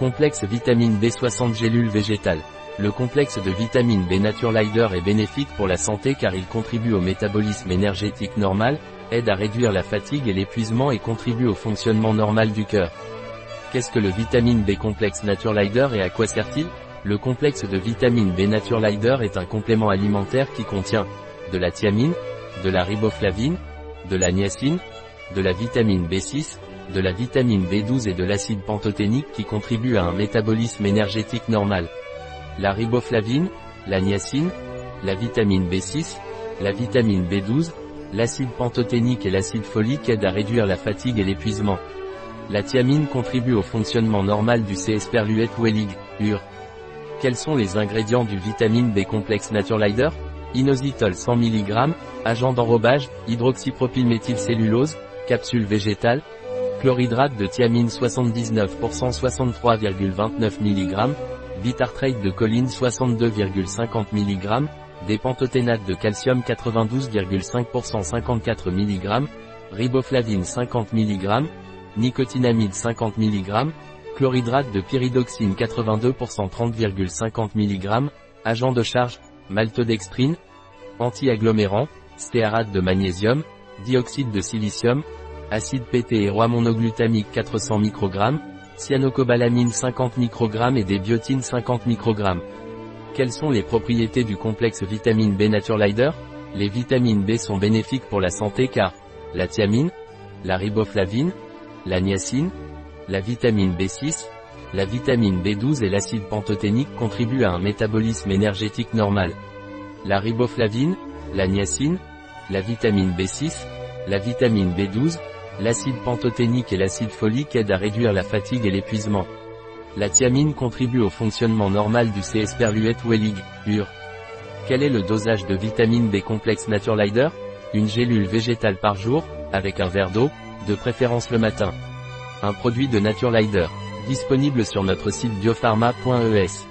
Complexe vitamine B60 gélule végétale. Le complexe de vitamine B Naturelider est bénéfique pour la santé car il contribue au métabolisme énergétique normal, aide à réduire la fatigue et l'épuisement et contribue au fonctionnement normal du cœur. Qu'est-ce que le vitamine B complexe Naturelider et à quoi sert-il? Le complexe de vitamine B Naturelider est un complément alimentaire qui contient de la thiamine, de la riboflavine, de la niacine, de la vitamine B6, de la vitamine B12 et de l'acide pantothénique qui contribuent à un métabolisme énergétique normal. La riboflavine, la niacine, la vitamine B6, la vitamine B12, l'acide pantothénique et l'acide folique aident à réduire la fatigue et l'épuisement. La thiamine contribue au fonctionnement normal du C. esperluette Wellig, UR. Quels sont les ingrédients du vitamine B complexe Naturelider Inositol 100 mg, agent d'enrobage, hydroxypropylméthylcellulose, capsule végétale, chlorhydrate de thiamine 79% 63,29 mg, bitartrate de choline 62,50 mg, des de calcium 92,5% 54 mg, riboflavine 50 mg, nicotinamide 50 mg, chlorhydrate de pyridoxine 82% 30,50 mg, agent de charge, maltodextrine, anti-agglomérant, stéarate de magnésium, dioxyde de silicium, acide PT et roi monoglutamique 400 microgrammes, cyanocobalamine 50 microgrammes et des biotines 50 microgrammes. Quelles sont les propriétés du complexe vitamine B Naturelider? Les vitamines B sont bénéfiques pour la santé car la thiamine, la riboflavine, la niacine, la vitamine B6, la vitamine B12 et l'acide pantothénique contribuent à un métabolisme énergétique normal. La riboflavine, la niacine, la vitamine B6, la vitamine B12, l'acide pantothénique et l'acide folique aident à réduire la fatigue et l'épuisement. La thiamine contribue au fonctionnement normal du C. esperluette Wellig, UR. Quel est le dosage de vitamine B complexe Naturelider Une gélule végétale par jour, avec un verre d'eau, de préférence le matin. Un produit de Naturelider, disponible sur notre site biopharma.es.